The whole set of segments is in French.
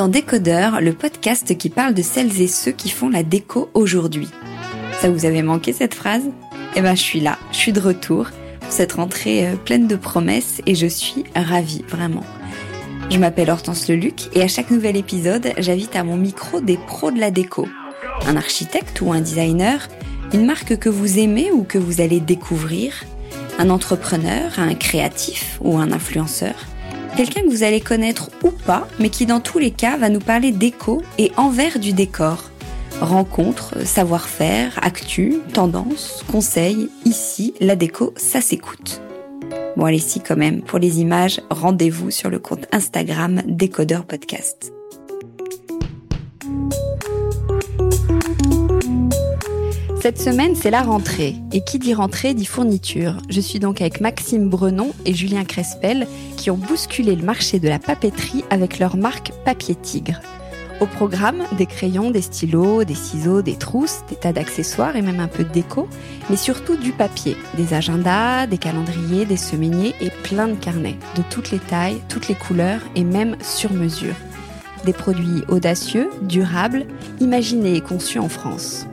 Dans Décodeur, le podcast qui parle de celles et ceux qui font la déco aujourd'hui. Ça vous avait manqué cette phrase? Eh ben je suis là, je suis de retour pour cette rentrée euh, pleine de promesses et je suis ravie, vraiment. Je m'appelle Hortense Leluc et à chaque nouvel épisode, j'invite à mon micro des pros de la déco. Un architecte ou un designer une marque que vous aimez ou que vous allez découvrir, un entrepreneur, un créatif ou un influenceur, quelqu'un que vous allez connaître ou pas, mais qui dans tous les cas va nous parler d'écho et envers du décor. Rencontres, savoir-faire, actu, tendances, conseils, ici, la déco, ça s'écoute. Bon allez si quand même, pour les images, rendez-vous sur le compte Instagram Décodeur Podcast. Cette semaine, c'est la rentrée. Et qui dit rentrée dit fourniture. Je suis donc avec Maxime Brenon et Julien Crespel qui ont bousculé le marché de la papeterie avec leur marque Papier Tigre. Au programme, des crayons, des stylos, des ciseaux, des trousses, des tas d'accessoires et même un peu de déco, mais surtout du papier, des agendas, des calendriers, des semainiers et plein de carnets, de toutes les tailles, toutes les couleurs et même sur mesure. Des produits audacieux, durables, imaginés et conçus en France.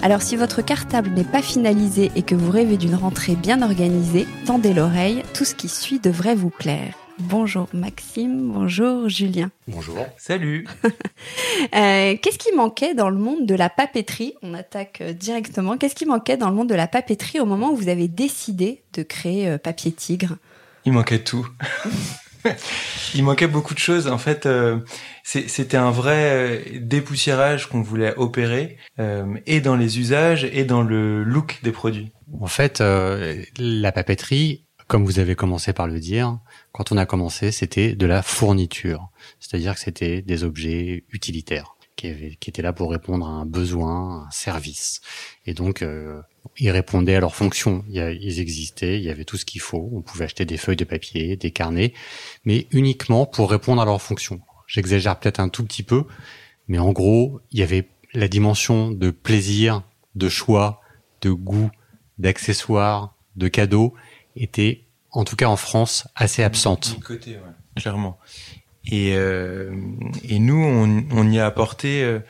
Alors si votre cartable n'est pas finalisé et que vous rêvez d'une rentrée bien organisée, tendez l'oreille, tout ce qui suit devrait vous plaire. Bonjour Maxime, bonjour Julien. Bonjour. Salut. euh, Qu'est-ce qui manquait dans le monde de la papeterie? On attaque euh, directement. Qu'est-ce qui manquait dans le monde de la papeterie au moment où vous avez décidé de créer euh, Papier Tigre? Il manquait tout. Il manquait beaucoup de choses. En fait, euh, c'était un vrai euh, dépoussiérage qu'on voulait opérer, euh, et dans les usages et dans le look des produits. En fait, la papeterie, comme vous avez commencé par le dire, quand on a commencé, c'était de la fourniture, c'est-à-dire que c'était des objets utilitaires qui, étaient là pour répondre à un besoin, un service. Et donc, ils répondaient à leur fonction. Ils existaient, il y avait tout ce qu'il faut. On pouvait acheter des feuilles de papier, des carnets, mais uniquement pour répondre à leur fonction. J'exagère peut-être un tout petit peu, mais en gros, il y avait la dimension de plaisir, de choix, de goût, d'accessoires, de cadeaux était, en tout cas en France, assez absente. côté, ouais, clairement. Et, euh, et nous, on, on, y a apporté euh,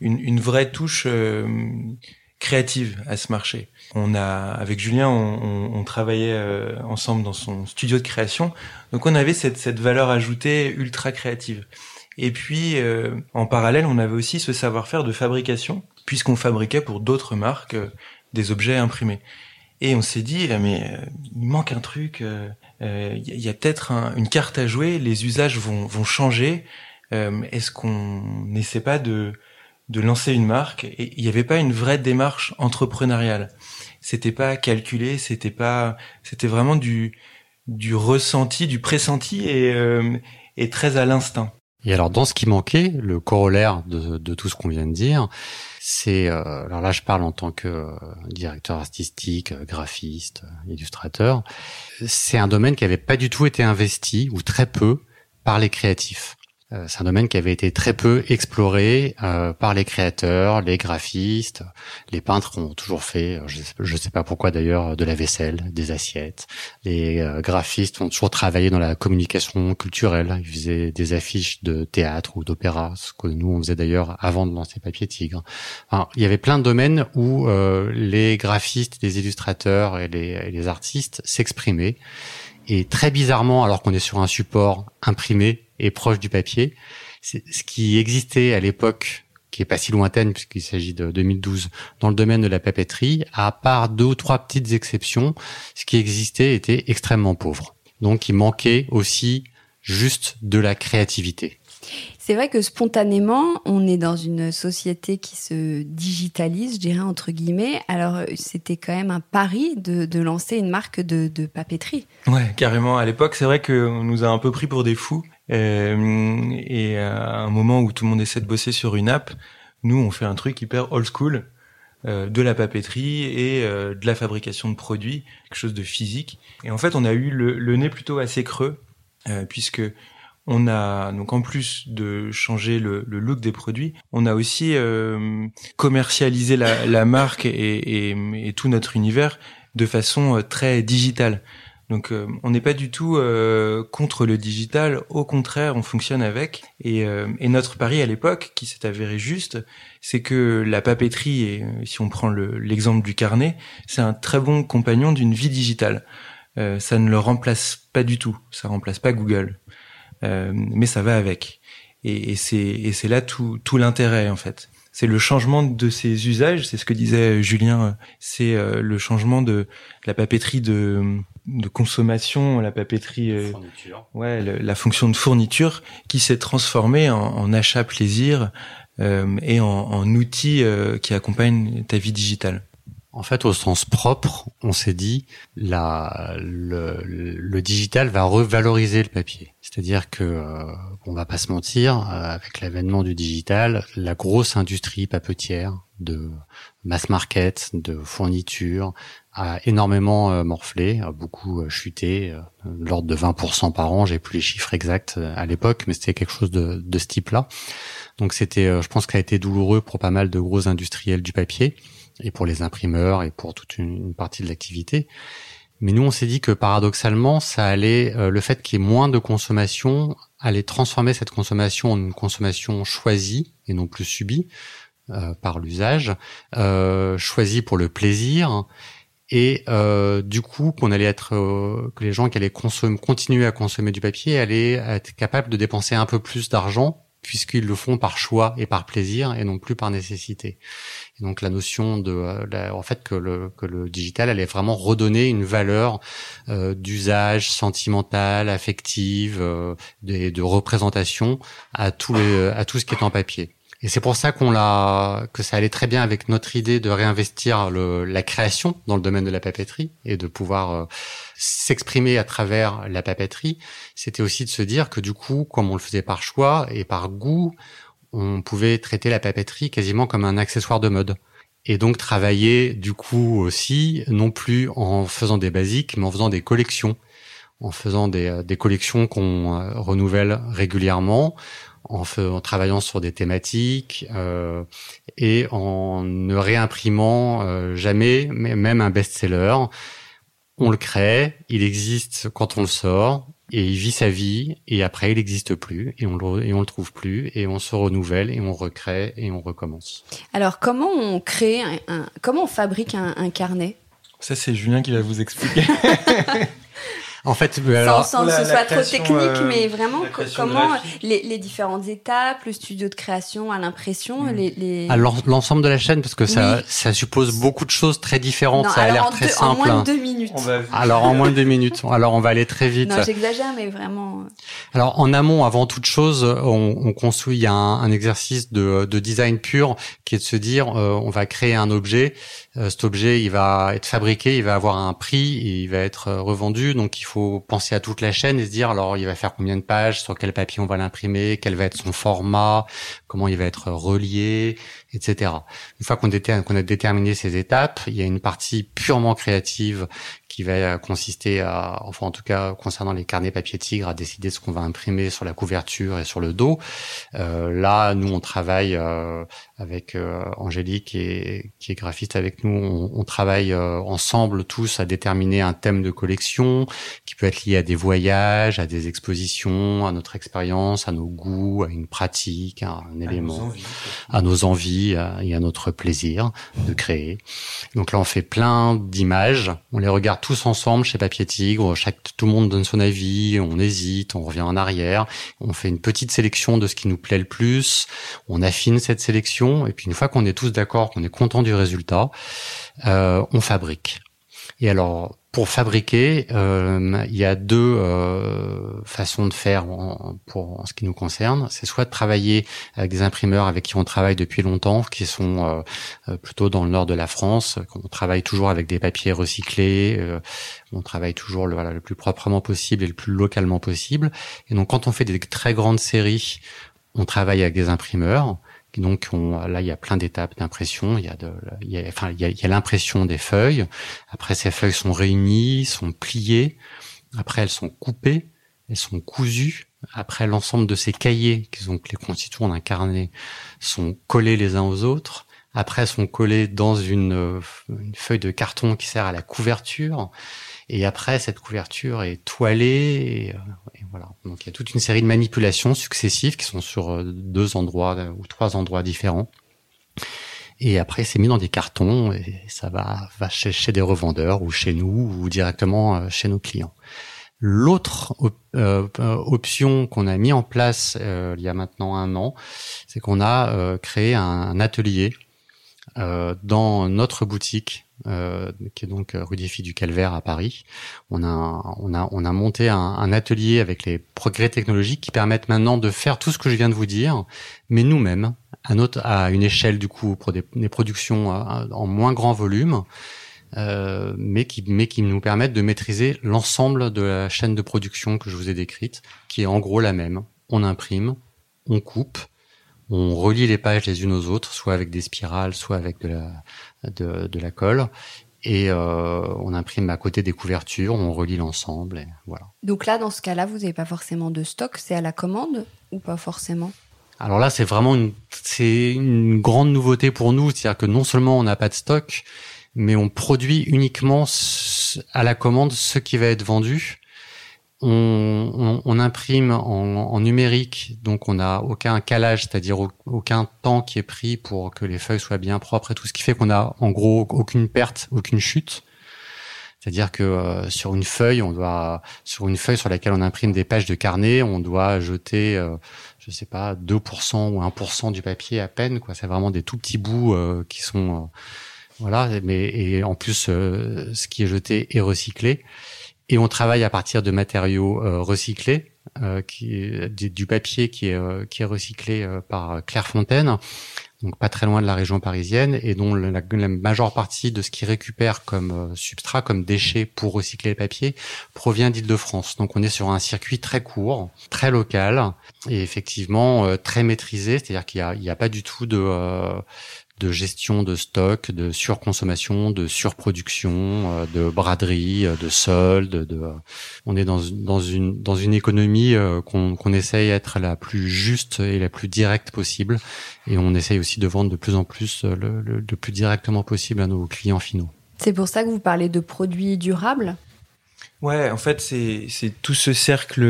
une, une vraie touche euh, créative à ce marché. On a, avec Julien, on, on, travaillait euh, ensemble dans son studio de création, donc on avait cette, cette valeur ajoutée ultra créative. Et puis, euh, en parallèle, on avait aussi ce savoir-faire de fabrication, puisqu'on fabriquait pour d'autres marques euh, des objets imprimés. Et on s'est dit, mais il manque un truc, il y a, peut-être une carte à jouer, les usages vont, vont changer. Est-ce qu'on n'essaie pas de de lancer une marque et il n'y avait pas une vraie démarche entrepreneuriale. C'était pas calculé, c'était pas, c'était vraiment du du ressenti, du pressenti et, euh, et très à l'instinct. Et alors dans ce qui manquait, le corollaire de, de tout ce qu'on vient de dire, c'est euh, alors là je parle en tant que euh, directeur artistique, graphiste, illustrateur, c'est un domaine qui avait pas du tout été investi ou très peu par les créatifs. Euh, c'est un domaine qui avait été très peu exploré euh, par les créateurs, les graphistes, les peintres ont toujours fait, euh, je ne sais pas pourquoi d'ailleurs, de la vaisselle, des assiettes. Les graphistes ont toujours travaillé dans la communication culturelle. Ils faisaient des affiches de théâtre ou d'opéra, ce que nous on faisait d'ailleurs avant de lancer Papier Tigre. il y avait plein de domaines où les graphistes, les illustrateurs et les, et les artistes s'exprimaient. Et très bizarrement, alors qu'on est sur un support imprimé et proche du papier, ce qui existait à l'époque, qui est pas si lointaine puisqu'il s'agit de 2012, dans le domaine de la papeterie, à part deux ou trois petites exceptions, ce qui existait était extrêmement pauvre. Donc il manquait aussi juste de la créativité. C'est vrai que spontanément, on est dans une société qui se digitalise, je dirais entre guillemets. Alors, c'était quand même un pari de, lancer une marque de, de, papeterie. Ouais, carrément. À l'époque, c'est vrai qu'on nous a un peu pris pour des fous. Euh, et à un moment où tout le monde essaie de bosser sur une app, nous, on fait un truc hyper old school. Euh, de la papeterie et de la fabrication de produits, quelque chose de physique. Et en fait, on a eu le, nez plutôt assez creux, puisque on a donc en plus de changer le, look des produits, on a aussi euh, commercialisé la, marque et, tout notre univers de façon euh, très digitale. Donc euh, on n'est pas du tout contre le digital, au contraire on fonctionne avec. Et, et notre pari à l'époque, qui s'est avéré juste, c'est que la papeterie, et si on prend l'exemple du carnet, c'est un très bon compagnon d'une vie digitale. ça ne le remplace pas du tout, ça remplace pas Google. Euh, mais ça va avec. Et, et c'est là tout, tout l'intérêt en fait. C'est le changement de ses usages, c'est ce que disait Julien, c'est euh, le changement de la papeterie de, de consommation, la papeterie, euh, ouais, la fonction de fourniture qui s'est transformée en, en, achat plaisir euh, et en, en outil qui accompagne ta vie digitale. En fait, au sens propre, on s'est dit la, le, le, digital va revaloriser le papier. C'est-à-dire que euh, on va pas se mentir, euh, avec l'avènement du digital, la grosse industrie papetière de mass market, de fourniture, a énormément euh, morflé, a beaucoup euh, chuté, l'ordre de 20% par an. J'ai plus les chiffres exacts à l'époque, mais c'était quelque chose de, de ce type-là. Donc c'était, je pense, qu'a été douloureux pour pas mal de gros industriels du papier et pour les imprimeurs et pour toute une, partie de l'activité. Mais nous, on s'est dit que paradoxalement, ça allait, euh, le fait qu'il y ait moins de consommation allait transformer cette consommation en une consommation choisie et non plus subie euh, par l'usage, euh, choisie pour le plaisir, et euh, du coup qu'on allait être, que les gens qui allaient consommer, continuer à consommer du papier allaient être capables de dépenser un peu plus d'argent puisqu'ils le font par choix et par plaisir et non plus par nécessité. Et donc la notion de, euh, en fait, que le, que le digital allait vraiment redonner une valeur euh, d'usage sentimental, affective, euh, de, de, représentation à tout les, à tout ce qui est en papier. Et c'est pour ça qu'on l'a, que ça allait très bien avec notre idée de réinvestir le, la création dans le domaine de la papeterie et de pouvoir euh, s'exprimer à travers la papeterie. C'était aussi de se dire que du coup, comme on le faisait par choix et par goût, on pouvait traiter la papeterie quasiment comme un accessoire de mode. Et donc travailler du coup aussi, non plus en faisant des basiques, mais en faisant des collections en faisant des, euh, des collections qu'on euh, renouvelle régulièrement, en, en, travaillant sur des thématiques euh, et en ne réimprimant euh, jamais, même un best-seller. On le crée, il existe quand on le sort et il vit sa vie et après il n'existe plus et on le et on le trouve plus et on se renouvelle et on recrée et on recommence. Alors comment on crée un, comment on fabrique un, un carnet? Ça c'est Julien qui va vous expliquer. En fait, alors, sans, que ce soit trop technique, euh, mais vraiment comment les, les, différentes étapes, le studio de création à l'impression, mm. les, les... L'ensemble de la chaîne, parce que ça, ça suppose beaucoup de choses très différentes. ça a l'air très simple. En moins de hein. deux minutes. Alors en moins de deux minutes. Alors on va aller très vite. Non, j'exagère, mais vraiment. Euh. Alors en amont, avant toute chose, on, on construit un, un exercice de, de, design pur qui est de se dire, euh, on va créer un objet. Cet objet, il va être fabriqué, il va avoir un prix, il va être revendu, donc il faut penser à toute la chaîne et se dire alors il va faire combien de pages, sur quel papier on va l'imprimer, quel va être son format, comment il va être relié, etc. Une fois qu'on a déterminé ces étapes, il y a une partie purement créative qui va consister à, enfin en tout cas concernant les carnets papier tigre, à décider ce qu'on va imprimer sur la couverture et sur le dos. Euh, là, nous on travaille euh, avec euh, Angélique et, qui est graphiste avec nous, on, on travaille euh, ensemble tous à déterminer un thème de collection qui peut être lié à des voyages, à des expositions, à notre expérience, à nos goûts, à une pratique, à un élément, à nos envies et à notre plaisir de créer. Donc là, on fait plein d'images, on les regarde tous ensemble chez Papier Tigre, chaque, tout le monde donne son avis, on hésite, on revient en arrière, on fait une petite sélection de ce qui nous plaît le plus, on affine cette sélection, et puis une fois qu'on est tous d'accord, qu'on est content du résultat, euh, on fabrique. Et alors, pour fabriquer, euh, il y a deux euh, façons de faire en, pour ce qui nous concerne. C'est soit de travailler avec des imprimeurs avec qui on travaille depuis longtemps, qui sont euh, plutôt dans le nord de la France. On travaille toujours avec des papiers recyclés. on travaille toujours le, voilà, le plus proprement possible et le plus localement possible. Et donc, quand on fait des très grandes séries, on travaille avec des imprimeurs donc on, là, il y a plein d'étapes d'impression. Il y a l'impression des feuilles. Après, ces feuilles sont réunies, sont pliées. Après, elles sont coupées, elles sont cousues. Après, l'ensemble de ces cahiers, qui sont les constituants d'un carnet, sont collés les uns aux autres. Après, sont collés dans une feuille de carton qui sert à la couverture. Et après, cette couverture est toilée. Et, voilà. Donc, il y a toute une série de manipulations successives qui sont sur euh, deux endroits euh, ou trois endroits différents. Et après, c'est mis dans des cartons et ça va, va chez, des revendeurs ou chez nous ou directement euh, chez nos clients. L'autre option qu'on a mis en place il y a maintenant un an, c'est qu'on a créé un atelier dans notre boutique euh, qui est donc euh, rue des Filles du Calvaire à Paris. On a, on a, on a monté un, un, atelier avec les progrès technologiques qui permettent maintenant de faire tout ce que je viens de vous dire, mais nous-mêmes, à, notre, à une échelle du coup pour des, des productions euh, en moins grand volume. Euh, mais qui mais qui nous permettent de maîtriser l'ensemble de la chaîne de production que je vous ai décrite, qui est en gros la même. On imprime, on coupe, on relie les pages les unes aux autres, soit avec des spirales, soit avec de la, de, de la colle. Et euh, on imprime à côté des couvertures, on relie l'ensemble, et voilà. Donc là, dans ce cas-là, vous n'avez pas forcément de stock, c'est à la commande ou pas forcément? Alors là, c'est vraiment une, c'est une grande nouveauté pour nous, c'est-à-dire que non seulement on n'a pas de stock, mais on produit uniquement à la commande ce qui va être vendu on, imprime en, numérique, donc on n'a aucun calage, c'est-à-dire aucun temps qui est pris pour que les feuilles soient bien propres et tout, ce qui fait qu'on a en gros aucune perte, aucune chute. C'est-à-dire que euh, sur une feuille, on doit sur une feuille sur laquelle on imprime des pages de carnet, on doit jeter, euh, je sais pas, 2% ou 1% du papier à peine. Quoi, c'est vraiment des tout petits bouts euh, qui sont voilà. Mais et en plus, ce qui est jeté est recyclé et on travaille à partir de matériaux euh, recyclés, euh, qui, du, papier qui est, euh, qui est recyclé euh, par Clairefontaine, donc pas très loin de la région parisienne, et dont la, la majeure partie de ce qui récupère comme substrat, comme déchets pour recycler le papier, provient d'Île-de-France. Donc on est sur un circuit très court, très local, et effectivement très maîtrisé, c'est-à-dire qu'il n'y a, a pas du tout de de gestion de stock, de surconsommation, de surproduction, euh, de braderie, euh, de solde. De, on est dans, dans une dans une économie euh, qu'on qu'on essaye d'être la plus juste et la plus directe possible, et on essaye aussi de vendre de plus en plus le, le, le plus directement possible à nos clients finaux. C'est pour ça que vous parlez de produits durables? Ouais, en fait, c'est tout ce cercle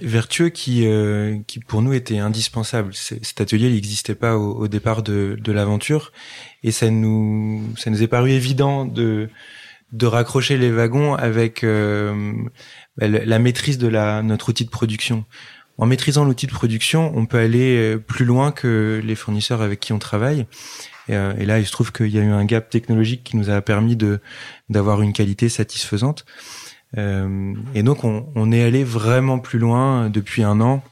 vertueux qui euh, qui pour nous était indispensable. Cet atelier, il n'existait pas au, au, départ de de l'aventure, et ça nous ça nous est paru évident de de raccrocher les wagons avec euh, bah, la maîtrise de la notre outil de production. En maîtrisant l'outil de production, on peut aller euh, plus loin que les fournisseurs avec qui on travaille. Et, euh, et là, il se trouve qu'il y a eu un gap technologique qui nous a permis d'avoir une qualité satisfaisante. Euh, et donc on, est allé vraiment plus loin depuis un an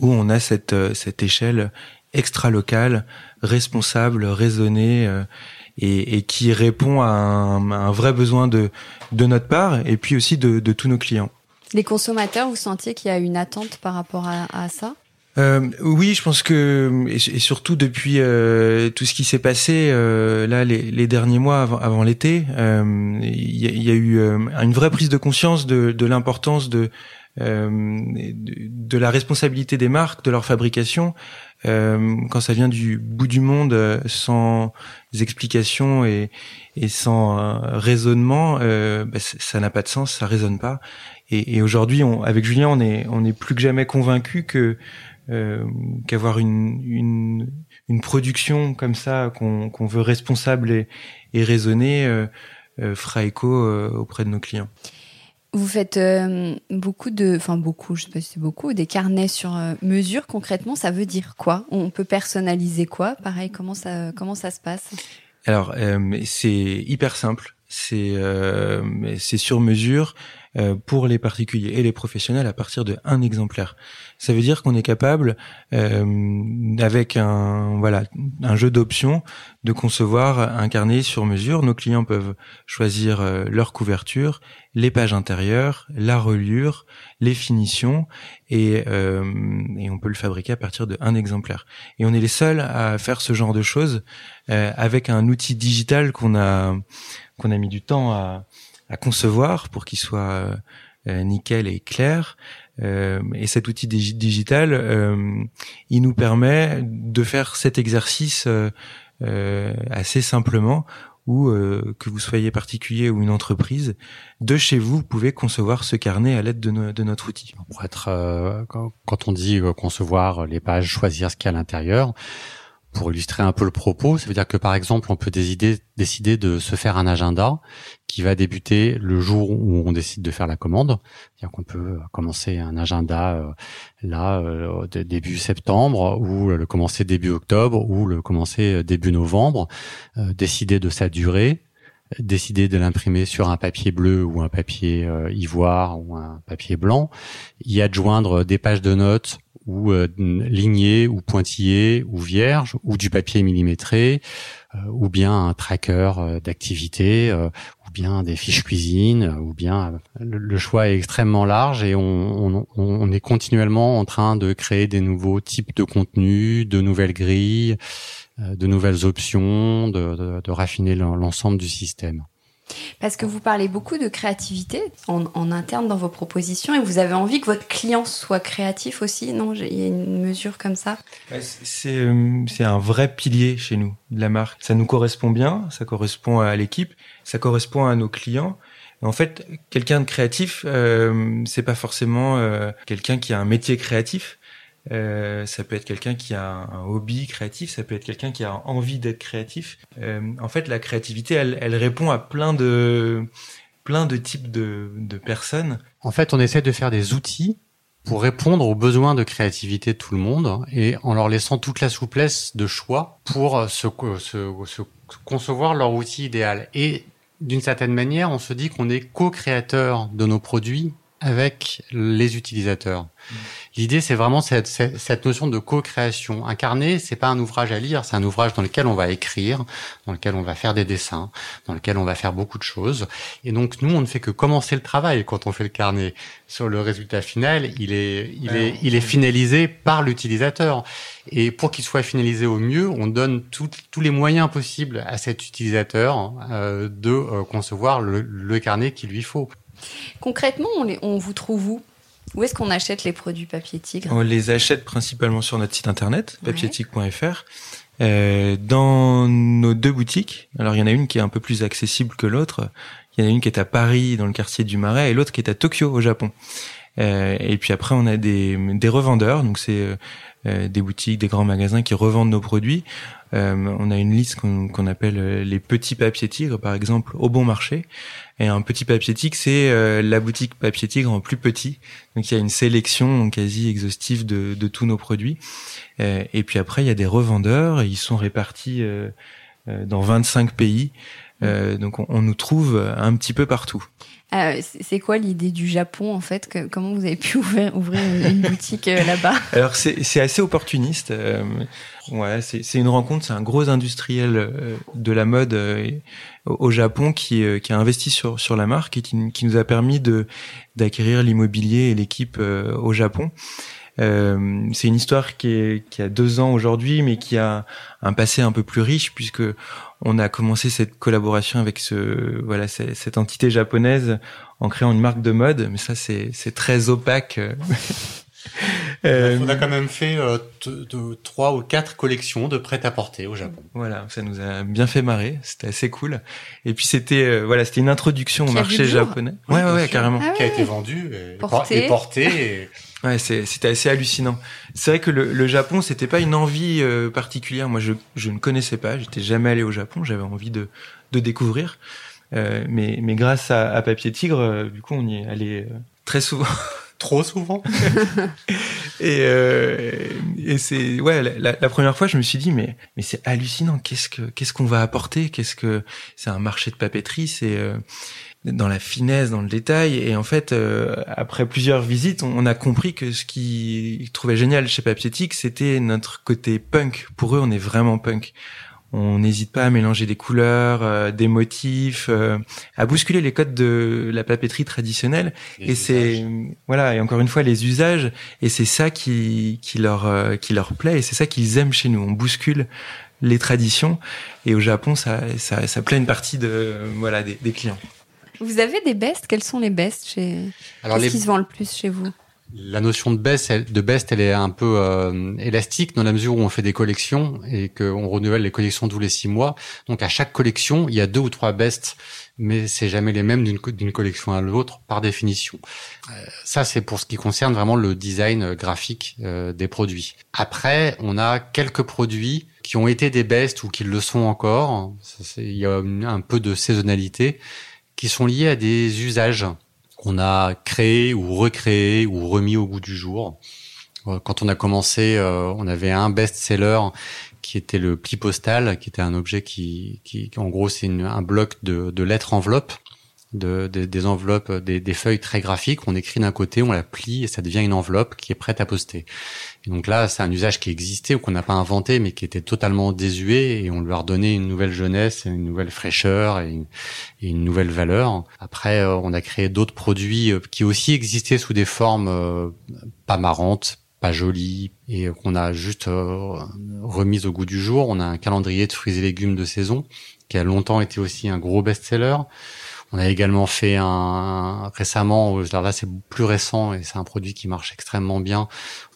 où on a cette, euh, cette échelle extra locale, responsable, raisonnée euh, et, qui répond à un, un, vrai besoin de de notre part et puis aussi de, de tous nos clients. Les consommateurs, vous sentiez qu'il y a une attente par rapport à, à ça? Euh, oui, je pense que et, surtout depuis euh, tout ce qui s'est passé euh, là les, les, derniers mois avant, avant l'été, euh, il y, y, a eu euh, une vraie prise de conscience de, de l'importance de, de, de la responsabilité des marques, de leur fabrication. quand ça vient du bout du monde, sans explications et, et sans raisonnement, bah, ça n'a pas de sens, ça résonne pas. Et, et aujourd'hui, avec Julien, on est on est plus que jamais convaincu que euh, qu'avoir une, une, une, production comme ça qu'on qu'on veut responsable et, et raisonnée euh, euh fera écho euh, auprès de nos clients. Vous faites beaucoup de, enfin beaucoup, je sais pas si c'est beaucoup, des carnets sur mesure. Concrètement, ça veut dire quoi? On peut personnaliser quoi? Pareil, comment ça, comment ça se passe? Alors, c'est hyper simple. C'est c'est sur mesure. Euh, pour les particuliers et les professionnels à partir de un exemplaire. Ça veut dire qu'on est capable, euh, avec un voilà un jeu d'options, de concevoir un carnet sur mesure. Nos clients peuvent choisir euh, leur couverture, les pages intérieures, la reliure, les finitions, et, euh, et on peut le fabriquer à partir de un exemplaire. Et on est les seuls à faire ce genre de choses euh, avec un outil digital qu'on a qu'on a mis du temps à à concevoir pour qu'il soit euh, euh, nickel et clair. Euh, et cet outil digital, il nous permet de faire cet exercice assez simplement ou que vous soyez particulier ou une entreprise, de chez vous, vous pouvez concevoir ce carnet à l'aide de, de, notre outil. Pour être, quand on dit concevoir les pages, choisir ce qu'il y a à l'intérieur, pour illustrer un peu le propos, ça veut dire que par exemple, on peut décider, décider de se faire un agenda qui va débuter le jour où on décide de faire la commande. C'est-à-dire peut commencer un agenda euh, là euh, début septembre ou le commencer début octobre ou le commencer euh, début novembre, décider de sa durée, décider de l'imprimer sur un papier bleu ou un papier ivoire ou un papier blanc, y adjoindre des pages de notes ou euh, ligné ou pointillé ou vierge ou du papier millimétré ou bien un tracker d'activité bien des fiches cuisine ou bien le, choix est extrêmement large et on, est continuellement en train de créer des nouveaux types de contenus, de nouvelles grilles, de nouvelles options, de raffiner l'ensemble du système. Parce que vous parlez beaucoup de créativité en, interne dans vos propositions et vous avez envie que votre client soit créatif aussi, non? Il y a une mesure comme ça? Euh, C'est un vrai pilier chez nous, de la marque. Ça nous correspond bien, ça correspond à l'équipe, ça correspond à nos clients. En fait, quelqu'un de créatif, euh, c'est pas forcément euh, quelqu'un qui a un métier créatif. Euh, ça peut être quelqu'un qui a un, hobby créatif, ça peut être quelqu'un qui a envie d'être créatif. Euh, en fait, la créativité, elle, elle, répond à plein de plein de types de, de personnes. En fait, on essaie de faire des outils pour répondre aux besoins de créativité de tout le monde et en leur laissant toute la souplesse de choix pour se, se, se concevoir leur outil idéal. Et d'une certaine manière, on se dit qu'on est co-créateur de nos produits avec les utilisateurs. Mmh. L'idée, c'est vraiment cette, cette, notion de co-création. Un carnet, c'est pas un ouvrage à lire, c'est un ouvrage dans lequel on va écrire, dans lequel on va faire des dessins, dans lequel on va faire beaucoup de choses. Et donc, nous, on ne fait que commencer le travail quand on fait le carnet. Sur le résultat final, il est, il est, il est finalisé par l'utilisateur. Et pour qu'il soit finalisé au mieux, on donne tous les moyens possibles à cet utilisateur euh, de euh, concevoir le, le carnet qu'il lui faut. Concrètement, on, les, on vous trouve où? Où est-ce qu'on achète les produits Papier Tigre? On les achète principalement sur notre site internet, papiertigre.fr. Euh, dans nos deux boutiques, alors il y en a une qui est un peu plus accessible que l'autre. Il y en a une qui est à Paris, dans le quartier du Marais, et l'autre qui est à Tokyo, au Japon. Euh, et puis après, on a des, des revendeurs, donc c'est euh, euh, des boutiques, des grands magasins qui revendent nos produits. Euh, on a une liste qu'on appelle euh, les petits papiers tigres, par exemple, au bon marché. Et un petit papier tigre, c'est euh, la boutique papier tigre en plus petit. Donc il y a une sélection quasi exhaustive de, de tous nos produits. et puis après, il y a des revendeurs, ils sont répartis dans 25 pays. donc on, on, nous trouve un petit peu partout. Euh, c'est quoi l'idée du Japon en fait? Que, Comment vous avez pu ouvrir, ouvrir une, boutique euh, là-bas? Alors c'est assez opportuniste. Euh, ouais, c'est une rencontre, c'est un gros industriel euh, de la mode au Japon qui, qui a investi sur, sur la marque et qui, nous a permis d'acquérir l'immobilier et l'équipe au Japon. Euh, c'est une histoire qui, est, qui a deux ans aujourd'hui, mais qui a un passé un peu plus riche puisque on a commencé cette collaboration avec ce voilà cette entité japonaise en créant une marque de mode. Mais ça c'est très opaque. Euh, on a quand même fait euh, trois ou quatre collections de prêt-à-porter au Japon. Voilà, ça nous a bien fait marrer. C'était assez cool. Et puis c'était euh, voilà, c'était une introduction au marché japonais. ouais, ouais, carrément. Ah qui a été vendu et porté. Et porté Ouais, c'était assez hallucinant. C'est vrai que le, le Japon, c'était pas une envie euh, particulière. Moi, je, je ne connaissais pas. J'étais jamais allé au Japon. J'avais envie de, de découvrir. Euh, mais, mais grâce à, à Papier Tigre, euh, du coup, on y est allé euh, très souvent. Trop souvent. et et c'est ouais la, la, première fois, je me suis dit mais mais c'est hallucinant. Qu'est-ce que qu'est-ce qu'on va apporter? Qu'est-ce que c'est un marché de papeterie C'est dans la finesse, dans le détail. Et en fait, euh, après plusieurs visites, on, a compris que ce qu'ils trouvaient génial chez Papietique, c'était notre côté punk. Pour eux, on est vraiment punk. On n'hésite pas à mélanger des couleurs, euh, des motifs, euh, à bousculer les codes de la papeterie traditionnelle. et c'est voilà, et encore une fois les usages. Et c'est ça qui qui leur qui leur plaît. Et c'est ça qu'ils aiment chez nous. On bouscule les traditions. Et au Japon, ça ça, ça plaît une partie de voilà des, des clients. Vous avez des bestes? Quels sont les bestes chez Alors Qu'est-ce qui se vend le plus chez vous? La notion de best, est un peu euh, élastique dans la mesure où on fait des collections et qu'on renouvelle les collections tous les six mois. Donc à chaque collection, il y a deux ou trois bests, mais c'est jamais les mêmes d'une, collection à l'autre par définition. Euh, ça, c'est pour ce qui concerne vraiment le design graphique euh, des produits. Après, on a quelques produits qui ont été des bests ou qui le sont encore. il y a un peu de saisonnalité qui sont liés à des usages qu'on a créés ou recréés ou remis au goût du jour. Euh, quand on a commencé, euh, on avait un best-seller qui était le pli postal, qui était un objet qui, qui en gros, c'est un bloc de, lettres enveloppes de, des enveloppes, des, feuilles très graphiques. On écrit d'un côté, on la plie et ça devient une enveloppe qui est prête à poster. Et donc là, c'est un usage qui existait ou qu'on n'a pas inventé, mais qui était totalement désuet et on lui a redonné une nouvelle jeunesse, une nouvelle fraîcheur et une, nouvelle valeur. Après, euh, on a créé d'autres produits euh, qui aussi existaient sous des formes euh, pas marrantes, pas jolies et qu'on a juste remise au goût du jour. On a un calendrier de fruits et légumes de saison qui a longtemps été aussi un gros best-seller. On a également fait un récemment, alors là c'est plus récent et c'est un produit qui marche extrêmement bien,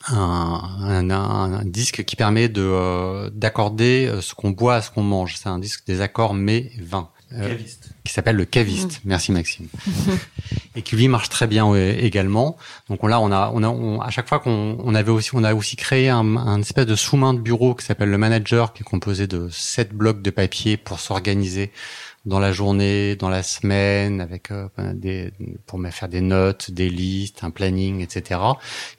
un, un, disque qui permet de euh, d'accorder euh, ce qu'on boit à ce qu'on mange. C'est un disque des accords mais vin. Euh, qui s'appelle le caviste. Mm. Merci Maxime. et qui lui marche très bien également. Donc là, on a, on a, à chaque fois qu'on on avait aussi, on a aussi créé un, un espèce de sous-main de bureau qui s'appelle le manager, qui est composé de sept blocs de papier pour s'organiser dans la journée, dans la semaine, avec euh, des pour me faire des notes, des listes, un planning, etc.,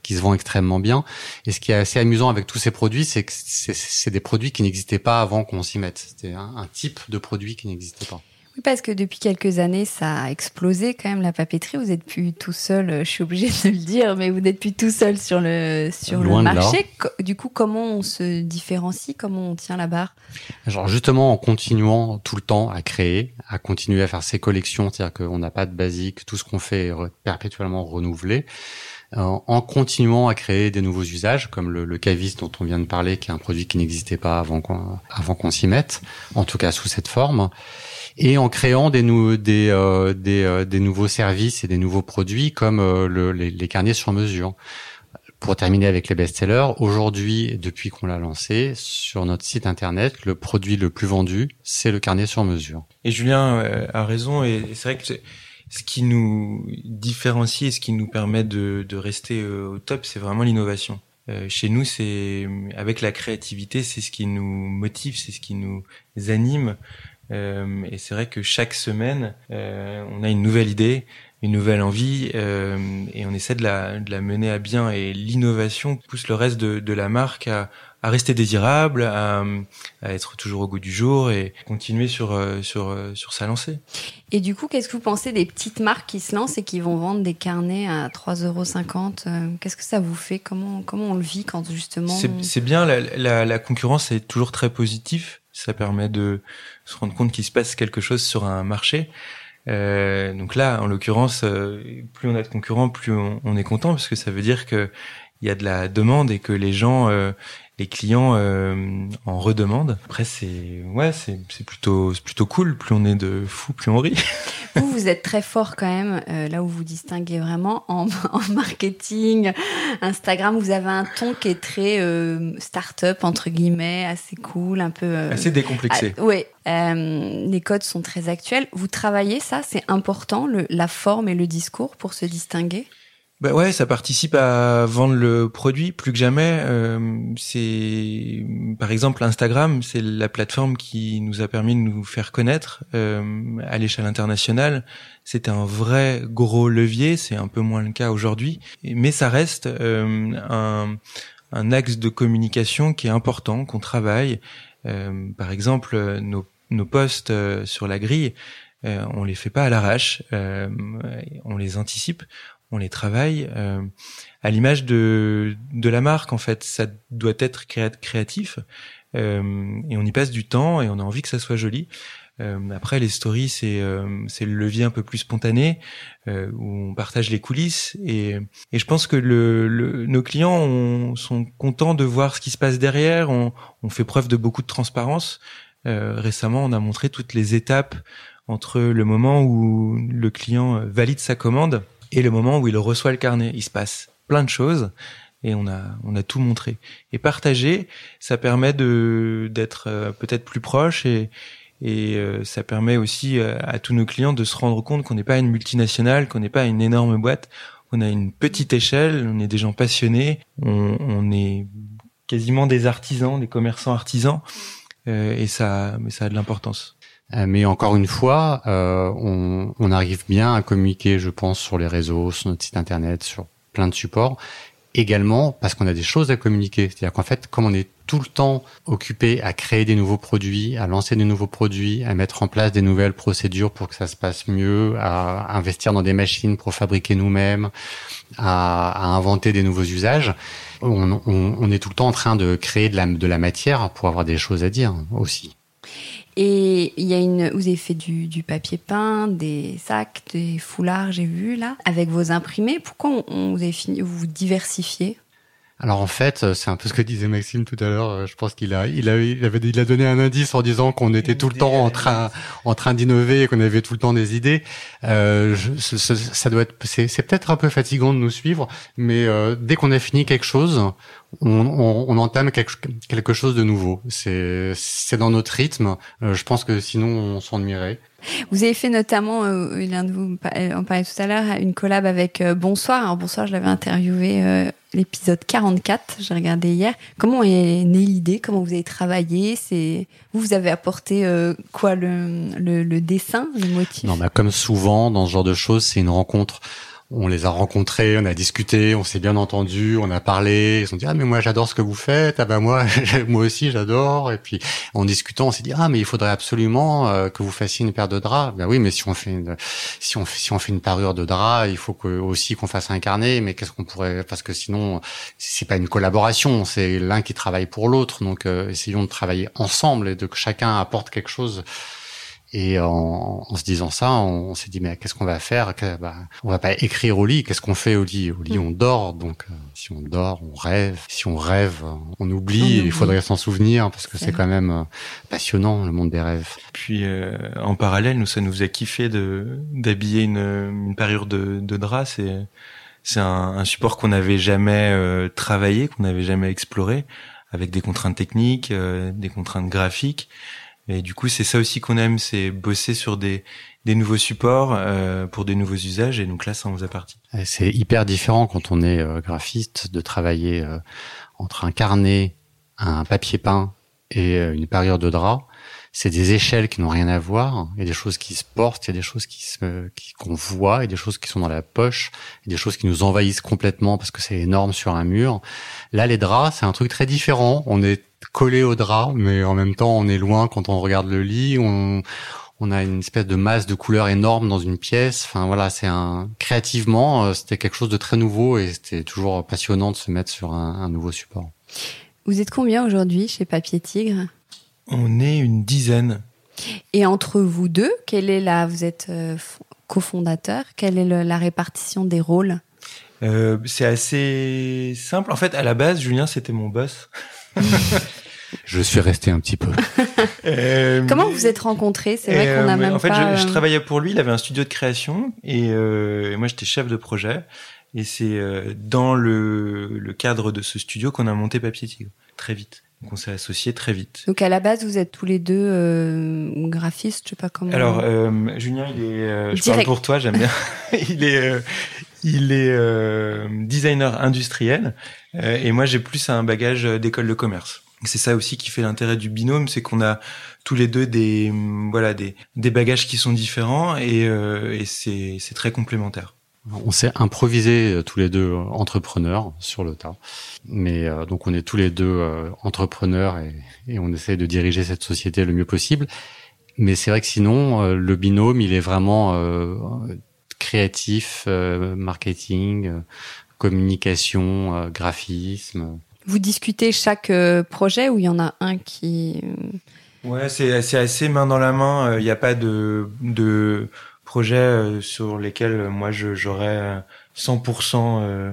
qui se vend extrêmement bien. Et ce qui est assez amusant avec tous ces produits, c'est que c'est des produits qui n'existaient pas avant qu'on s'y mette. C'était un type de produit qui n'existait pas. Oui, parce que depuis quelques années, ça a explosé quand même la papeterie. Vous n'êtes plus tout seul, euh, je suis obligée de le dire, mais vous n'êtes plus tout seul sur le, sur le marché. Du coup, comment on se différencie? Comment on tient la barre? Genre justement en continuant tout le temps à créer, à continuer à faire ses collections, c'est-à-dire qu'on n'a pas de basique, tout ce qu'on fait est perpétuellement renouvelé euh, en continuant à créer des nouveaux usages, comme le, le caviste dont on vient de parler, qui est un produit qui n'existait pas avant qu'on avant qu'on s'y mette, en tout cas sous cette forme et en créant des, euh, des, euh, des, nouveaux services et des nouveaux produits comme euh, le, les, les, carnets sur mesure. Pour terminer avec les best-sellers, aujourd'hui, depuis qu'on l'a lancé, sur notre site internet, le produit le plus vendu, c'est le carnet sur mesure. Et Julien a raison, et c'est vrai que ce qui nous différencie et ce qui nous permet de, de rester au top, c'est vraiment l'innovation. chez nous, c'est avec la créativité, c'est ce qui nous motive, c'est ce qui nous anime. Euh, et c'est vrai que chaque semaine, euh, on a une nouvelle idée, une nouvelle envie, euh, et on essaie de la, de la mener à bien. Et l'innovation pousse le reste de, de la marque à, à rester désirable, à, à, être toujours au goût du jour et continuer sur euh, sur euh, sur sa lancée. Et du coup, qu'est-ce que vous pensez des petites marques qui se lancent et qui vont vendre des carnets à 3,50 euros Qu'est-ce que ça vous fait? Comment comment on le vit quand justement C'est bien la, la, la, concurrence est toujours très positif. Ça permet de se rendre compte qu'il se passe quelque chose sur un marché. Euh, donc là, en l'occurrence, euh, plus on a de concurrents, plus on, est content parce que ça veut dire que il y a de la demande et que les gens euh, les clients euh, en redemandent. Après, c'est ouais, c'est c'est plutôt c'est plutôt cool. Plus on est de fous, plus on rit. Vous, vous êtes très fort quand même. Euh, là où vous distinguez vraiment en, en, marketing, Instagram, vous avez un ton qui est très euh, start-up entre guillemets, assez cool, un peu assez décomplexé. Ah, oui, les codes sont très actuels. Vous travaillez ça, c'est important, le, la forme et le discours pour se distinguer? Bah ouais, ça participe à vendre le produit plus que jamais. Euh, c'est par exemple Instagram, c'est la plateforme qui nous a permis de nous faire connaître euh, à l'échelle internationale. C'était un vrai gros levier. C'est un peu moins le cas aujourd'hui, mais ça reste euh, un, un, axe de communication qui est important, qu'on travaille. Euh, par exemple, nos, nos posts euh, sur la grille. Euh, on les fait pas à l'arrache, on les anticipe, on les travaille euh, à l'image de de la marque en fait. Ça doit être créatif euh, et on y passe du temps et on a envie que ça soit joli. Euh, après les stories c'est euh, c'est le levier un peu plus spontané euh, où on partage les coulisses et et je pense que le, le nos clients ont, sont contents de voir ce qui se passe derrière. On, on fait preuve de beaucoup de transparence. Récemment on a montré toutes les étapes entre le moment où le client valide sa commande et le moment où il reçoit le carnet. Il se passe plein de choses et on a on a tout montré. Et partager, ça permet de d'être euh, peut-être plus proche et et euh, ça permet aussi euh, à tous nos clients de se rendre compte qu'on n'est pas une multinationale, qu'on n'est pas une énorme boîte. On a une petite échelle, on est des gens passionnés, on, on est quasiment des artisans, des commerçants artisans, et ça, mais ça a de l'importance. Euh, mais encore une fois, euh, on, on, arrive bien à communiquer, je pense, sur les réseaux, sur notre site internet, sur plein de supports. Également parce qu'on a des choses à communiquer. C'est-à-dire qu'en fait, comme on est tout le temps occupé à créer des nouveaux produits, à lancer des nouveaux produits, à mettre en place des nouvelles procédures pour que ça se passe mieux, à investir dans des machines pour fabriquer nous-mêmes, à, inventer des nouveaux usages, on, on, on, est tout le temps en train de créer de la, de la matière pour avoir des choses à dire aussi. Et il y a une, vous avez fait du, papier peint, des sacs, des foulards, j'ai vu là, avec vos imprimés. Pourquoi on, vous avez fini, vous diversifiez? Alors en fait, c'est un peu ce que disait Maxime tout à l'heure. Je pense qu'il a, il a, il avait, il a donné un indice en disant qu'on était tout le temps en train, en train d'innover et qu'on avait tout le temps des idées. Euh, je, ça doit être, c'est, c'est peut-être un peu fatigant de nous suivre, mais euh, dès qu'on a fini quelque chose, on, on, on entame quelque, quelque, chose de nouveau. C'est, c'est dans notre rythme. Euh, je pense que sinon on s'ennuierait. Vous avez fait notamment, euh, l'un de vous en parlait tout à l'heure, une collab avec euh, Bonsoir. Alors Bonsoir, je l'avais interviewé euh, l'épisode 44, j'ai regardé hier. Comment est née l'idée? Comment vous avez travaillé? C'est vous, vous avez apporté euh, quoi le, le, le, dessin, le motif? Non, bah comme souvent dans ce genre de choses, c'est une rencontre on les a rencontrés, on a discuté, on s'est bien entendu, on a parlé. Ils ont dit ah mais moi j'adore ce que vous faites, ah ben moi moi aussi j'adore. Et puis en discutant, on s'est dit ah mais il faudrait absolument euh, que vous fassiez une paire de draps. Ben oui, mais si on fait une si on si on fait une parure de draps, il faut que aussi qu'on fasse un carnet. Mais qu'est-ce qu'on pourrait parce que sinon c'est pas une collaboration, c'est l'un qui travaille pour l'autre. Donc euh, essayons de travailler ensemble et de que chacun apporte quelque chose et en, en, se disant ça, on, s'est dit mais qu'est-ce qu'on va faire? Bah, On va pas écrire au lit. Qu'est-ce qu'on fait au lit? Au lit, mm. on dort. Donc euh, si on dort, on rêve. Si on rêve, on oublie. il faudrait s'en souvenir parce que c'est quand même euh, passionnant le monde des rêves. Puis euh, en parallèle, nous ça nous a kiffé de d'habiller une, une parure de, de drap. C'est c'est un, un, support qu'on n'avait jamais travaillé, qu'on n'avait jamais exploré, avec des contraintes techniques, des contraintes graphiques. Et du coup, c'est ça aussi qu'on aime, c'est bosser sur des, des nouveaux supports euh, pour des nouveaux usages. Et donc là, ça en faisait partie. C'est hyper différent quand on est euh, graphiste de travailler euh, entre un carnet, un papier peint et une parure de drap. C'est des échelles qui n'ont rien à voir. Il y a des choses qui se portent, il y a des choses qui se qu'on voit, et des choses qui sont dans la poche, et des choses qui nous envahissent complètement parce que c'est énorme sur un mur. Là, les draps, c'est un truc très différent. On est collé au drap, mais en même temps, on est loin quand on regarde le lit. On, on a une espèce de masse de couleurs énorme dans une pièce. Enfin voilà, c'est un créativement, euh, c'était quelque chose de très nouveau et c'était toujours passionnant de se mettre sur un, un nouveau support. Vous êtes combien aujourd'hui chez Papier Tigre? On est une dizaine. Et entre vous deux, quelle est la Vous êtes euh, cofondateur. Quelle est le, la répartition des rôles? Euh, C'est assez simple. En fait, à la base, Julien, c'était mon boss. Je suis resté un petit peu. euh, Comment vous êtes rencontrés? C'est vrai qu'on a euh, même En fait, pas... je, je, travaillais pour lui. Il avait un studio de création et, euh, et moi, j'étais chef de projet. Et c'est euh, dans le, le, cadre de ce studio qu'on a monté Papier Tigre très vite. Donc on s'est associés très vite. Donc à la base, vous êtes tous les deux euh, graphistes, je sais pas comment. Alors euh, Julien, il est, euh, je parle pour toi, j'aime bien. il est, euh, il est euh, designer industriel et moi j'ai plus un bagage d'école de commerce. C'est ça aussi qui fait l'intérêt du binôme, c'est qu'on a tous les deux des, voilà, des, des bagages qui sont différents et, et c'est, c'est très complémentaire. On s'est improvisé euh, tous les deux euh, entrepreneurs sur le tas. Mais euh, donc on est tous les deux euh, entrepreneurs et, et, on essaie de diriger cette société le mieux possible. Mais c'est vrai que sinon, euh, le binôme, il est vraiment euh, créatif, marketing, communication, graphisme. Vous discutez chaque projet ou il y en a un qui... Ouais, c'est, c'est assez main dans la main. Il n'y a pas de... de projets euh, sur lesquels euh, moi j'aurais 100% euh,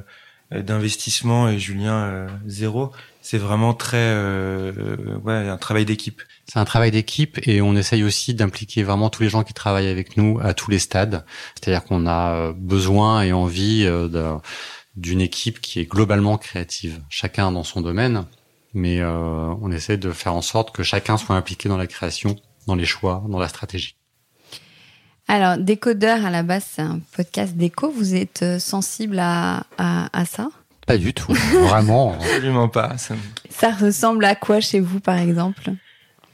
d'investissement et Julien zéro. C'est vraiment très ouais un travail d'équipe. C'est un travail d'équipe et on essaye aussi d'impliquer vraiment tous les gens qui travaillent avec nous à tous les stades. C'est-à-dire qu'on a besoin et envie d'une équipe qui est globalement créative, chacun dans son domaine, mais on essaie de faire en sorte que chacun soit impliqué dans la création, dans les choix, dans la stratégie. Alors, Décodeur, à la base, c'est un podcast d'écho. Vous êtes euh, sensible à, à, à ça? Pas du tout, vraiment. Absolument pas. Ça... ça... ressemble à quoi chez vous, par exemple?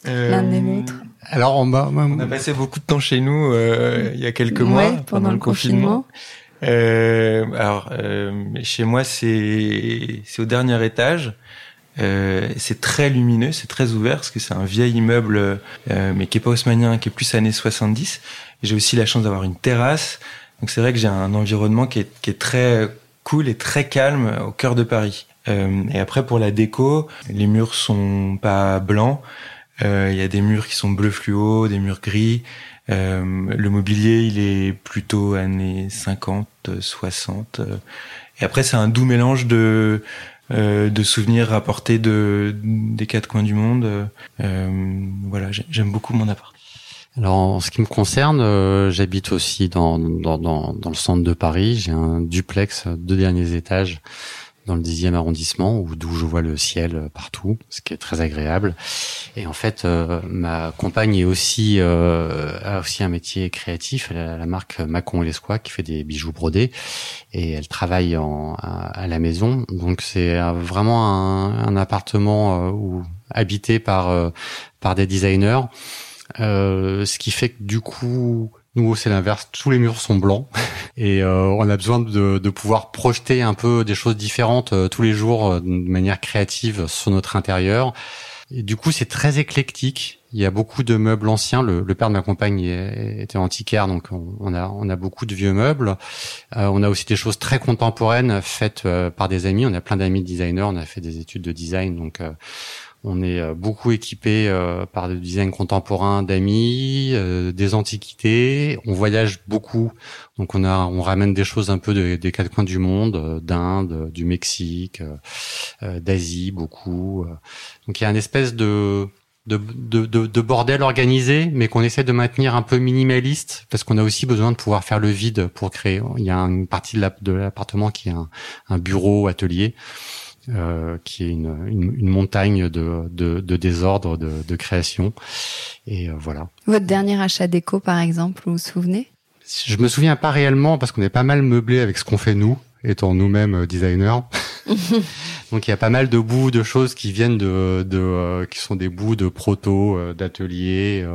Euh... L'un des l'autre Alors, on, a, on a passé beaucoup de temps chez nous euh, il y a quelques mois, pendant, pendant, le confinement. confinement. Euh, alors, chez moi, c'est c'est au dernier étage. Euh, c'est très lumineux, c'est très ouvert parce que c'est un vieil immeuble, euh, mais qui est pas haussmanien, qui est plus années 70. J'ai aussi la chance d'avoir une terrasse, donc c'est vrai que j'ai un environnement qui est, qui est, très cool et très calme au cœur de Paris. Euh, et après pour la déco, les murs sont pas blancs, euh, il y a des murs qui sont bleu fluo, des murs gris. Euh, le mobilier, il est plutôt années 50, 60. Et après, c'est un doux mélange de euh, de souvenirs rapportés de des quatre coins du monde. Euh, voilà, j'aime beaucoup mon appart. Alors, en ce qui me concerne, euh, j'habite aussi dans, dans, dans, dans, le centre de Paris. J'ai un duplex, deux derniers étages, dans le dixième arrondissement, où d'où je vois le ciel partout, ce qui est très agréable. Et en fait, euh, ma compagne est aussi euh, a aussi un métier créatif. Elle a la marque Macon et Lesquois qui fait des bijoux brodés, et elle travaille en, à, à la maison. Donc c'est vraiment un, un appartement euh, où habité par euh, par des designers. Euh, ce qui fait que du coup, nous c'est l'inverse, tous les murs sont blancs et euh, on a besoin de, de, pouvoir projeter un peu des choses différentes euh, tous les jours euh, de manière créative sur notre intérieur. Et du coup, c'est très éclectique. Il y a beaucoup de meubles anciens. Le, le père de ma compagne était antiquaire, donc on, a on a beaucoup de vieux meubles. Euh, on a aussi des choses très contemporaines faites par des amis. On a plein d'amis designers. On a fait des études de design, donc on est euh, beaucoup équipé euh, par le design contemporain d'amis, euh, des antiquités. On voyage beaucoup, donc on a, on ramène des choses un peu de, des quatre coins du monde, d'Inde, du Mexique, d'Asie, beaucoup. Donc il y a une espèce de de, de, de, de bordel organisé, mais qu'on essaie de maintenir un peu minimaliste, parce qu'on a aussi besoin de pouvoir faire le vide pour créer. Il y a une partie de l'appartement qui est un, un bureau, atelier. Euh, qui est une, une, une montagne de, de, de, désordre, de, de création. Et euh, voilà. Votre dernier achat déco, par exemple, vous vous souvenez? Je me souviens pas réellement parce qu'on est pas mal meublé avec ce qu'on fait nous, étant nous-mêmes euh, designers. Donc il y a pas mal de bouts de choses qui viennent de, de euh, qui sont des bouts de proto, euh, d'ateliers,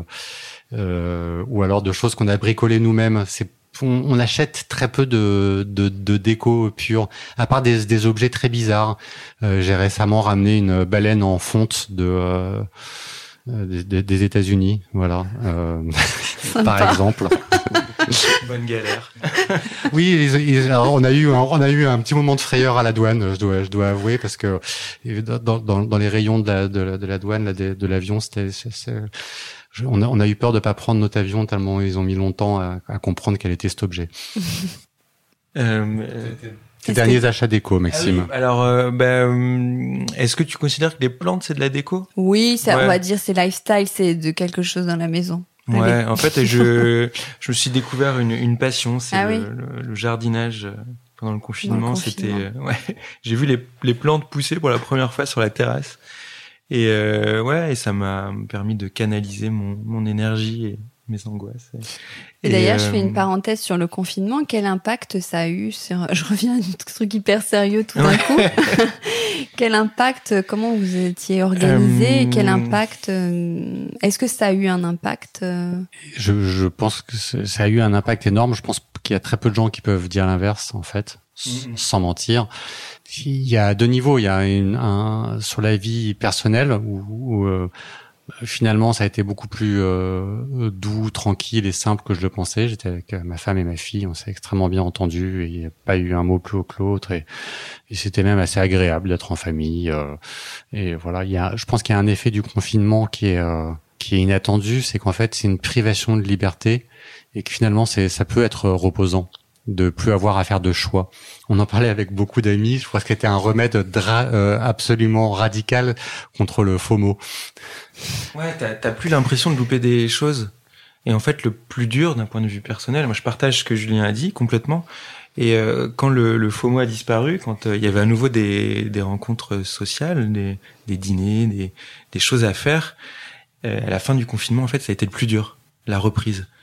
euh, ou alors de choses qu'on a bricolées nous-mêmes. C'est on, achète très peu de, de, de, déco pure, à part des, des objets très bizarres. J'ai récemment ramené une baleine en fonte de des, des États-Unis, voilà, par exemple. Bonne galère. oui, on a eu un, on a eu un petit moment de frayeur à la douane, je dois, je dois avouer, parce que dans, dans, dans les rayons de la, de la, de la douane, de, l'avion, c'était, on a, on a eu peur de pas prendre notre avion tellement ils ont mis longtemps à, à comprendre quel était cet objet. euh, tes derniers achats déco, Maxime. Ah alors, euh, ben, est-ce que tu considères que les plantes c'est de la déco? Oui, ça, on va dire c'est lifestyle, c'est de quelque chose dans la maison. Ouais, en fait, je, je me suis découvert une, une passion, c'est ah le, le, jardinage euh, pendant le confinement. C'était, euh, ouais, j'ai vu les, les plantes pousser pour la première fois sur la terrasse. Et euh, ouais, et ça m'a permis de canaliser mon, mon énergie et mes angoisses. Et, d'ailleurs, je fais une parenthèse sur le confinement. Quel impact ça a eu sur... Je reviens à un truc hyper sérieux tout d'un coup. Quel impact Comment vous étiez organisé euh... Quel impact euh, Est-ce que ça a eu un impact euh? je, je pense que ça a eu un impact énorme. Je pense qu'il y a très peu de gens qui peuvent dire l'inverse, en fait, mm-hmm. sans mentir. Il y a deux niveaux. Il y a une, un sur la vie personnelle où, euh, Finalement, ça a été beaucoup plus euh, doux, tranquille et simple que je le pensais. J'étais avec euh, ma femme et ma fille, on s'est extrêmement bien entendu et il n'y a pas eu un mot plus haut que l'autre et, c'était même assez agréable d'être en famille. Euh, et voilà, il y a, je pense qu'il y a un effet du confinement qui est qui est inattendu, c'est qu'en fait c'est une privation de liberté et que finalement c'est ça peut être reposant de plus avoir à faire de choix. On en parlait avec beaucoup d'amis. Je crois que c'était un remède euh, absolument radical contre le FOMO. Ouais, t'as plus l'impression de louper des choses. Et en fait, le plus dur d'un point de vue personnel, moi je partage ce que Julien a dit complètement. Et euh, quand le, le, FOMO a disparu, quand euh, il y avait à nouveau des, des rencontres sociales, des, des dîners, des, des, choses à faire, à la fin du confinement, en fait, ça a été le plus dur, la reprise euh,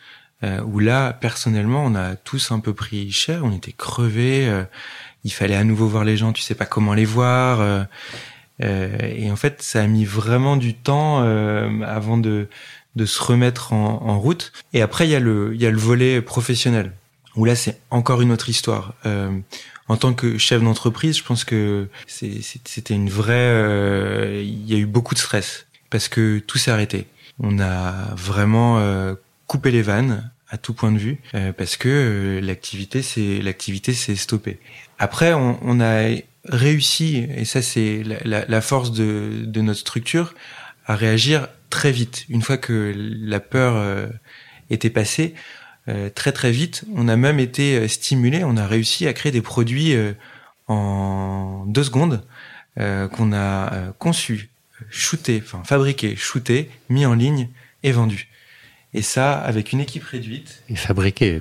où là, personnellement, on a tous un peu pris cher, on était crevés, euh, il fallait à nouveau voir les gens, tu sais pas comment les voir. Euh, euh et en fait, ça a mis vraiment du temps avant de, de se remettre en, en, route. Et après, il y, a le, il y a le volet professionnel, où là, c'est encore une autre histoire. en tant que chef d'entreprise, je pense que c'était une vraie... Il y a eu beaucoup de stress, parce que tout s'est arrêté. On a vraiment coupé les vannes à tout point de vue euh, parce que euh, l'activité c'est l'activité s'est stoppée. Après on, on, a réussi et ça c'est la, la, force de, de, notre structure à réagir très vite. Une fois que la peur euh, était passée très très vite on a même été stimulé. On a réussi à créer des produits en deux secondes qu'on a conçu shooté enfin fabriqué shooté mis en ligne et vendu et ça, avec une équipe réduite. Et fabriqué.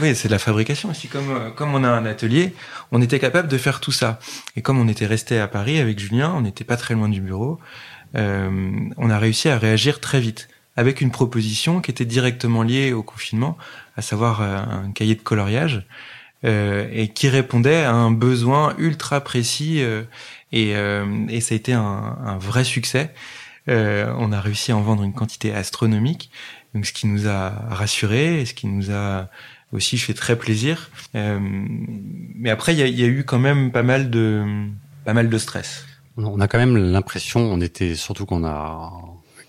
Oui, c'est de la fabrication aussi. Comme, euh, comme on a un atelier, on était capable de faire tout ça. Et comme on était resté à Paris avec Julien, on n'était pas très loin du bureau, euh, on a réussi à réagir très vite. Avec une proposition qui était directement liée au confinement, à savoir euh, un cahier de coloriage, euh, et qui répondait à un besoin ultra précis. Euh, et, et, ça a été un, un vrai succès. on a réussi à en vendre une quantité astronomique donc ce qui nous a rassurés, et ce qui nous a aussi fait très plaisir. Euh, mais après, il y a, y a, eu quand même pas mal de pas mal de stress. On a quand même l'impression, on était surtout qu'on a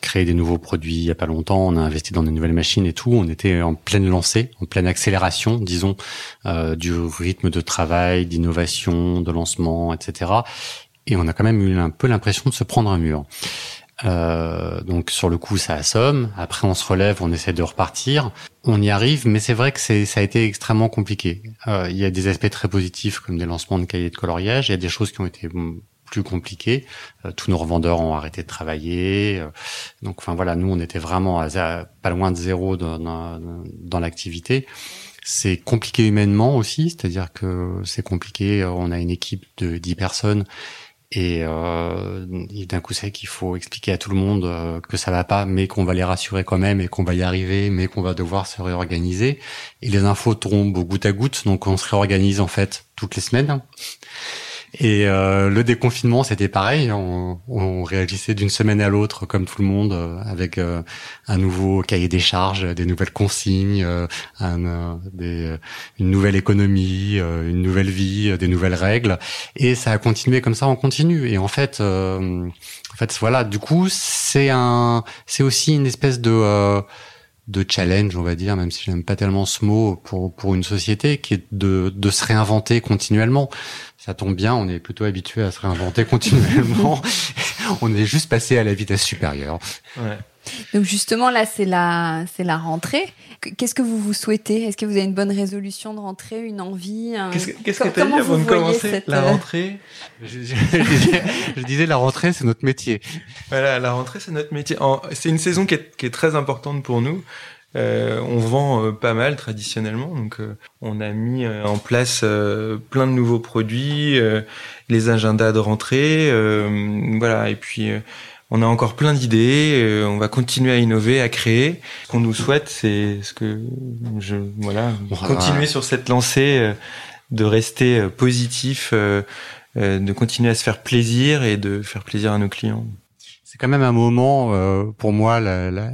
créé des nouveaux produits il y a pas longtemps, on a investi dans des nouvelles machines et tout, on était en pleine lancée, en pleine accélération, disons, euh, du rythme de travail, d'innovation, de lancement, etc. Et on a quand même eu un peu l'impression de se prendre un mur. Euh, donc sur le coup, ça assomme. Après, on se relève, on essaie de repartir. On y arrive, mais c'est vrai que c'est, ça a été extrêmement compliqué. Euh, il y a des aspects très positifs comme des lancements de cahiers de coloriage. Il y a des choses qui ont été plus compliquées. Euh, tous nos revendeurs ont arrêté de travailler. Euh, donc, enfin voilà, nous, on était vraiment à, pas loin de zéro dans, dans, dans l'activité. C'est compliqué humainement aussi, c'est-à-dire que c'est compliqué. On a une équipe de 10 personnes et, euh, d'un coup, c'est qu'il faut expliquer à tout le monde euh, que ça va pas, mais qu'on va les rassurer quand même et qu'on va y arriver, mais qu'on va devoir se réorganiser. Et les infos tombent goutte à goutte, donc on se réorganise en fait toutes les semaines. Et euh, le déconfinement, c'était pareil. On, on réagissait d'une semaine à l'autre, comme tout le monde, euh, avec euh, un nouveau cahier des charges, des nouvelles consignes, un, des, une nouvelle économie, une nouvelle vie, des nouvelles règles. Et ça a continué comme ça, on continue. Et en fait, en fait, voilà. Du coup, c'est un, c'est aussi une espèce de de challenge, on va dire, même si j'aime pas tellement ce mot pour pour une société, qui est de de se réinventer continuellement. Ça tombe bien, on est plutôt habitué à se réinventer continuellement. on est juste passé à la vitesse supérieure. Ouais. Donc justement là, c'est la c'est la rentrée. Qu'est-ce que vous vous souhaitez? Est-ce que vous avez une bonne résolution de rentrée, une envie Qu'est-ce que tu as dit avant de commencer La euh, rentrée je, je, disais la rentrée, c'est notre métier. Voilà, la rentrée, c'est notre métier. C'est une saison qui est, qui est, très importante pour nous. Euh, on vend euh, pas mal traditionnellement, donc euh, on a mis euh, en place plein de nouveaux produits, les agendas de rentrée, voilà, et puis on a encore plein d'idées, euh, on va continuer à innover, à créer. Ce qu'on nous souhaite, c'est ce que je voilà, continuer sur cette lancée, euh, de rester euh, positif, de continuer à se faire plaisir et de faire plaisir à nos clients. C'est quand même un moment pour moi la, la,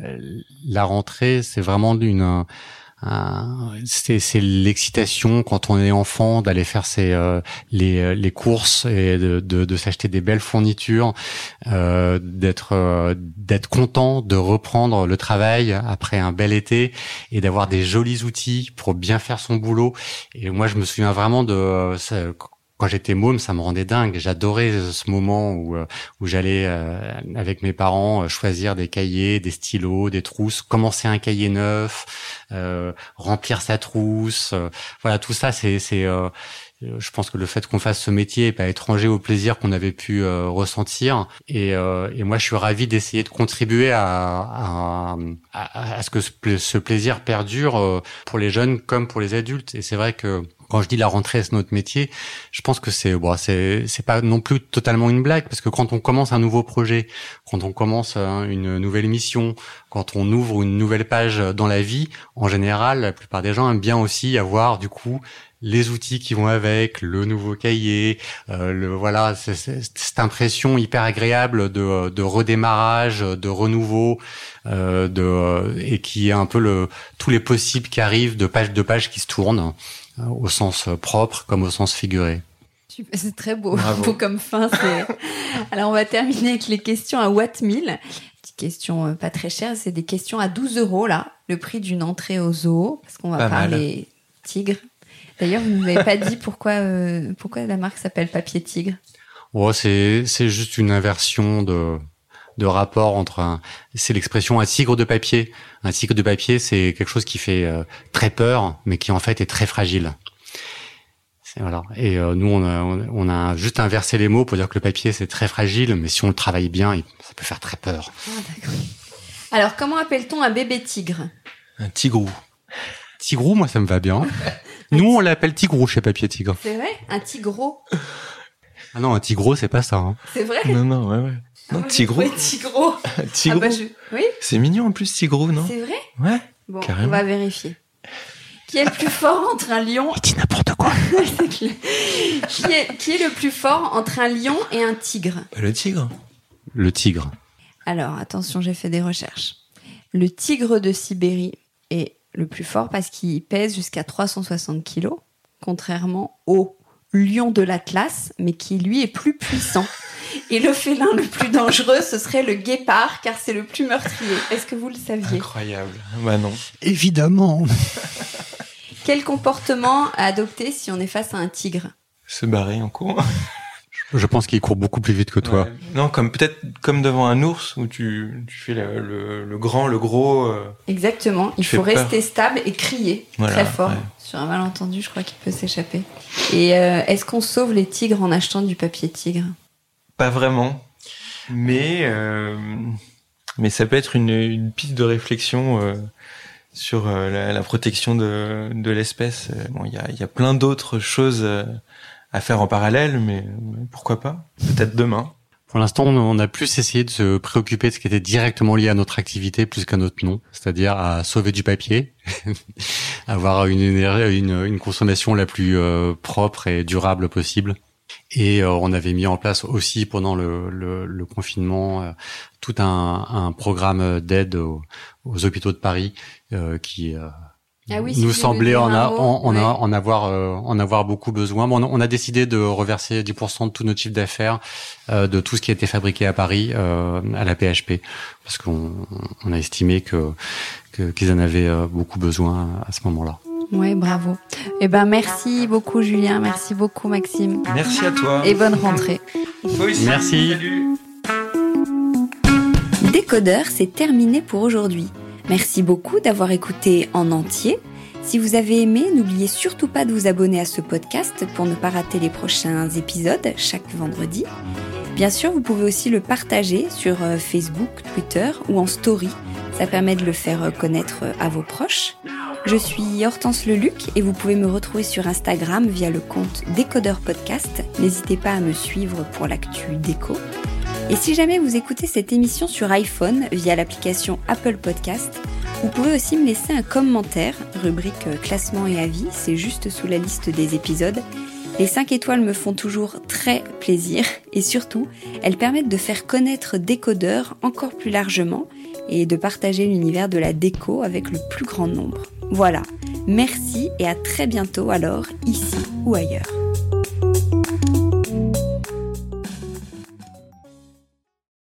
la rentrée, c'est vraiment d'une ah, c'est l'excitation quand on est enfant d'aller faire ses, euh, les, euh, les courses et de, de, de s'acheter des belles fournitures, euh, d'être euh, d'être content de reprendre le travail après un bel été et d'avoir des jolis outils pour bien faire son boulot. Et moi, je me souviens vraiment de quand j'étais môme, ça me rendait dingue. J'adorais ce moment où euh, où j'allais euh, avec mes parents euh, choisir des cahiers, des stylos, des trousses, commencer un cahier neuf, remplir sa trousse. voilà, tout ça, c'est je pense que le fait qu'on fasse ce métier est pas étranger au plaisir qu'on avait pu ressentir. Et, et, moi, je suis ravi d'essayer de contribuer à, à, à, à ce que ce, plaisir perdure pour les jeunes comme pour les adultes. Et c'est vrai que quand je dis la rentrée, c'est notre métier, je pense que c'est bon, c'est c'est pas non plus totalement une blague parce que quand on commence un nouveau projet, quand on commence hein, une nouvelle mission, quand on ouvre une nouvelle page dans la vie, en général, la plupart des gens aiment bien aussi avoir du coup les outils qui vont avec, le nouveau cahier, euh, le voilà, c'est, cette impression hyper agréable de, de redémarrage, de renouveau, euh, de et qui est un peu le tous les possibles qui arrivent de page de page qui se tournent. Au sens propre comme au sens figuré. C'est très beau, beau comme fin. Alors on va terminer avec les questions à Watt 1000. Petite question euh, pas très chère, c'est des questions à 12 euros là, le prix d'une entrée au zoo, parce qu'on va parler tigre. D'ailleurs, vous ne m'avez pas dit pourquoi, euh, pourquoi la marque s'appelle Papier Tigre? Oh, c'est c'est juste une inversion de de rapport entre un, c'est l'expression un tigre de papier. Un tigre de papier, c'est quelque chose qui fait euh, très peur, mais qui en fait est très fragile. Voilà. Et euh, nous, on a, on a, juste inversé les mots pour dire que le papier c'est très fragile, mais si on le travaille bien, ça peut faire très peur. Ah, Alors, comment appelle-t-on un bébé tigre? Un tigrou. Tigrou, moi, ça me va bien. nous, on l'appelle tigrou chez Papier Tigre. C'est vrai? Un tigro Ah non, un tigro, c'est pas ça. Hein. C'est vrai? Non, non, ouais, ouais. Non, Tigro. Oui, Tigro. Tigro. Ah bah, oui. C'est mignon en plus, Tigro, non? C'est vrai? Ouais. Bon, on va vérifier. Qui est le plus fort entre un lion Il dit n'importe quoi. qui, est, qui est le plus fort entre un lion et un tigre? Bah, Le tigre. Le tigre. Alors, attention, j'ai fait des recherches. Le tigre de Sibérie est le plus fort parce qu'il pèse jusqu'à 360 kilos, contrairement au lion de l'Atlas, mais qui lui est plus puissant. Et le félin le plus dangereux, ce serait le guépard, car c'est le plus meurtrier. Est-ce que vous le saviez? Incroyable. Bah non. Évidemment. Quel comportement adopter si on est face à un tigre? Se barrer en cours. Je pense qu'il court beaucoup plus vite que toi. Non, comme peut-être comme devant un ours où tu, tu fais le, le, grand, le gros. Euh, Exactement. Il faut rester stable et crier très fort. Sur un malentendu, je crois qu'il peut s'échapper. Et euh, est-ce qu'on sauve les tigres en achetant du papier tigre? Pas vraiment. Mais, euh, mais ça peut être une, une piste de réflexion euh, sur la, la, protection de, de l'espèce. Bon, il y a, y a plein d'autres choses à faire en parallèle, mais pourquoi pas? Peut-être demain. Pour l'instant, on a plus essayé de se préoccuper de ce qui était directement lié à notre activité plus qu'à notre nom, c'est-à-dire à sauver du papier, avoir une, une, consommation la plus euh, propre et durable possible. Et on avait mis en place aussi pendant le, confinement tout un, un programme d'aide aux, aux, hôpitaux de Paris qui ah nous semblait en, en, avoir euh, en avoir beaucoup besoin. Bon, on a décidé de reverser 10% de tout notre chiffre d'affaires euh, de tout ce qui a été fabriqué à Paris euh, à la PHP parce qu'on on a estimé que qu'ils en avaient beaucoup besoin à ce moment-là. Ouais, bravo. Eh ben merci beaucoup Julien, merci beaucoup Maxime. Merci à toi. Et bonne rentrée. Merci. Décodeur, c'est terminé pour aujourd'hui. Merci beaucoup d'avoir écouté en entier. Si vous avez aimé, n'oubliez surtout pas de vous abonner à ce podcast pour ne pas rater les prochains épisodes chaque vendredi. Bien sûr, vous pouvez aussi le partager sur euh, Facebook, Twitter ou en story. Ça permet de le faire euh, connaître euh, à vos proches. Je suis Hortense Leluc et vous pouvez me retrouver sur Instagram via le compte Décodeur Podcast. N'hésitez pas à me suivre pour l'actu déco. Et si jamais vous écoutez cette émission sur iPhone via l'application Apple Podcast, vous pouvez aussi me laisser un commentaire, rubrique classement et avis, c'est juste sous la liste des épisodes. Les 5 étoiles me font toujours très plaisir et surtout, elles permettent de faire connaître Décodeur encore plus largement et de partager l'univers de la déco avec le plus grand nombre. Voilà, merci et à très bientôt alors, ici ou ailleurs.